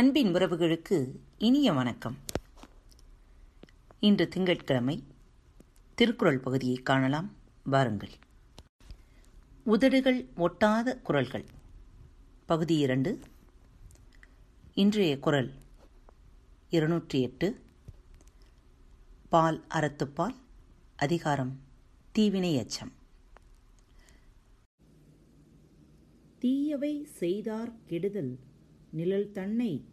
அன்பின் உறவுகளுக்கு இனிய வணக்கம். இன்று திங்கட்கிழமை திருக்குறள் பகுதியை காணலாம். வாருங்கள். உதடுகள் ஒட்டாத குரல்கள். பகுதி இரண்டு. இன்றைய குரல் இருநூற்றி எட்டு பால் அறத்துப்பால் அதிகாரம் தீவினை அச்சம். தீயவை செய்தார் கெடுதல் நிழல் தன்னை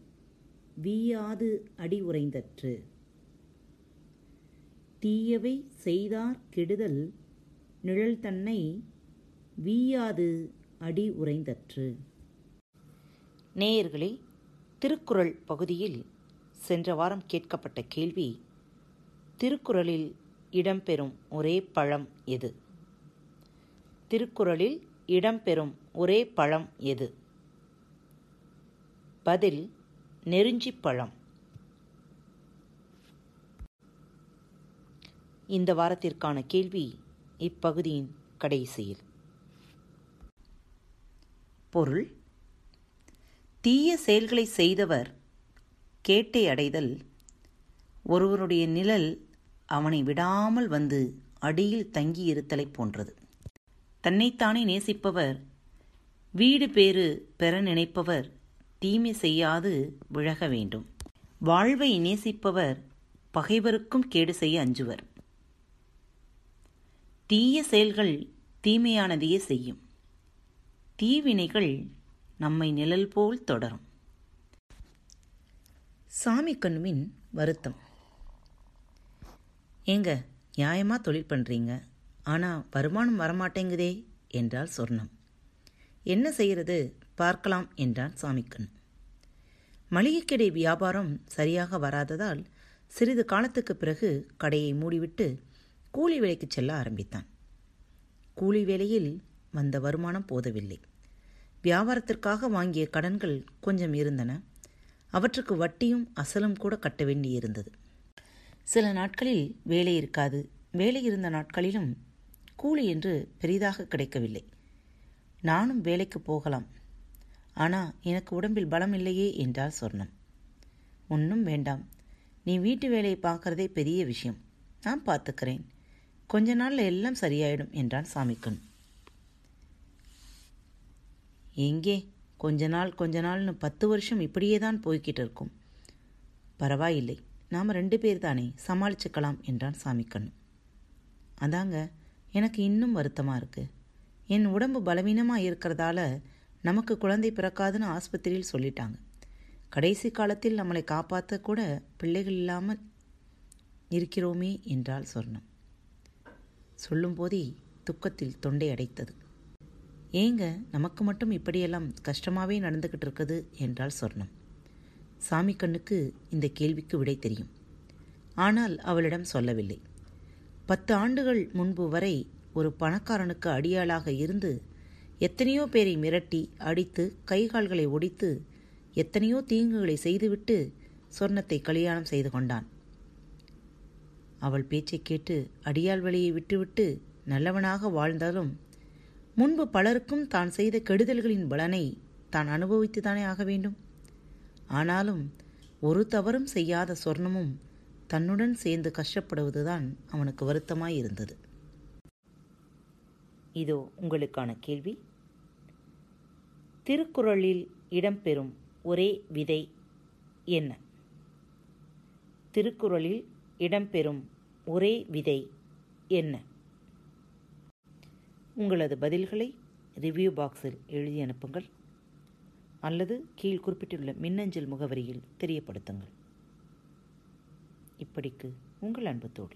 வீயாது அடி உறைந்தற்று. தீயவை செய்தார் கெடுதல் நிழல் தன்னை வீயாது அடி உறைந்தற்று. நேயர்களே திருக்குறள் பகுதியில் சென்ற வாரம் கேட்கப்பட்ட கேள்வி திருக்குறளில் இடம்பெறும் ஒரே பழம் எது? திருக்குறளில் இடம்பெறும் ஒரே பழம் எது? பதில் நெருஞ்சிப் பழம் இந்த வாரத்திற்கான கேள்வி இப்பகுதியின் கடைசியில். பொருள் தீய செயல்களை செய்தவர் கேட்டை அடைதல் ஒருவருடைய நிழல் அவனை விடாமல் வந்து அடியில் தங்கியிருத்தலை போன்றது. தன்னைத்தானே நேசிப்பவர் வீடு பேறு பெற நினைப்பவர் தீமை செய்யாது விலக வேண்டும். வாழ்வை நேசிப்பவர் பகைவருக்கும் கேடு செய்ய அஞ்சுவர். தீய செயல்கள் தீமையானதையே செய்யும். தீவினைகள் நம்மை நிழல் போல் தொடரும். சாமி கண்ணுவின் வருத்தம். ஏங்க நியாயமாக தொழில் பண்ணுறீங்க ஆனால் வருமானம் வரமாட்டேங்குதே என்றால் சொர்ணம். என்ன செய்கிறது பார்க்கலாம் என்றான் சாமிக்கண். மளிகைக்கடை வியாபாரம் சரியாக வராததால் சிறிது காலத்துக்கு பிறகு கடையை மூடிவிட்டு கூலி வேலைக்கு செல்ல ஆரம்பித்தான். கூலி வேலையில் வந்த வருமானம் போதவில்லை. வியாபாரத்திற்காக வாங்கிய கடன்கள் கொஞ்சம் இருந்தன. அவற்றுக்கு வட்டியும் அசலும் கூட கட்ட வேண்டியிருந்தது. சில நாட்களில் வேலை இருக்காது. வேலை இருந்த நாட்களிலும் கூலி என்று பெரிதாக கிடைக்கவில்லை. நானும் வேலைக்கு போகலாம். ஆனால் எனக்கு உடம்பில் பலம் இல்லையே என்றால் சொர்ணம். ஒன்றும் வேண்டாம். நீ வீட்டு வேலையை பார்க்கறதே பெரிய விஷயம். நான் பார்த்துக்கிறேன். கொஞ்ச நாளில் எல்லாம் சரியாயிடும் என்றான் சாமிக்கன் எங்கே? கொஞ்ச நாள் கொஞ்ச நாள்னு பத்து வருஷம் இப்படியே தான் போய்கிட்டு இருக்கும். பரவாயில்லை. நாம் ரெண்டு பேர் தானே. சமாளிச்சுக்கலாம் என்றான் சாமிக்கண் அதாங்க. எனக்கு இன்னும் வருத்தமாக இருக்குது என் உடம்பு பலவீனமாக இருக்கிறதால நமக்கு குழந்தை பிறக்காதுன்னு ஆஸ்பத்திரியில் சொல்லிட்டாங்க. கடைசி காலத்தில் நம்மளை காப்பாற்ற கூட பிள்ளைகள் இல்லாமல் இருக்கிறோமே என்றால் சொர்ணம். சொல்லும்போதே துக்கத்தில் தொண்டை அடைத்தது. ஏங்க நமக்கு மட்டும் இப்படியெல்லாம் கஷ்டமாகவே நடந்துக்கிட்டு இருக்குது என்றால் சொர்ணம். சாமி கண்ணுக்கு இந்த கேள்விக்கு விடை தெரியும். ஆனால் அவளிடம் சொல்லவில்லை. பத்து ஆண்டுகள் முன்பு வரை ஒரு பணக்காரனுக்கு அடியாளாக இருந்து எத்தனையோ பேரை மிரட்டி அடித்து கைகால்களை ஒடித்து எத்தனையோ தீங்குகளை செய்துவிட்டு சொர்ணத்தை கல்யாணம் செய்து கொண்டான். அவள் பேச்சை கேட்டு அடியாள் வழியை விட்டுவிட்டு நல்லவனாக வாழ்ந்தாலும் முன்பு பலருக்கும் தான் செய்த கெடுதல்களின் பலனை தான் அனுபவித்துதானே ஆக வேண்டும். ஆனாலும் ஒரு தவறும் செய்யாத சொர்ணமும் தன்னுடன் சேர்ந்து கஷ்டப்படுவதுதான் அவனுக்கு வருத்தமாய் இருந்தது இதோ உங்களுக்கான கேள்வி. திருக்குறளில் இடம்பெறும் ஒரே விதை என்ன? திருக்குறளில் இடம்பெறும் ஒரே விதை என்ன? உங்களது பதில்களை ரிவ்யூ பாக்ஸில் எழுதி அனுப்புங்கள். அல்லது கீழ் குறிப்பிட்டுள்ள மின்னஞ்சல் முகவரியில் தெரியப்படுத்துங்கள். இப்படிக்கு உங்கள் அன்பு தோழி.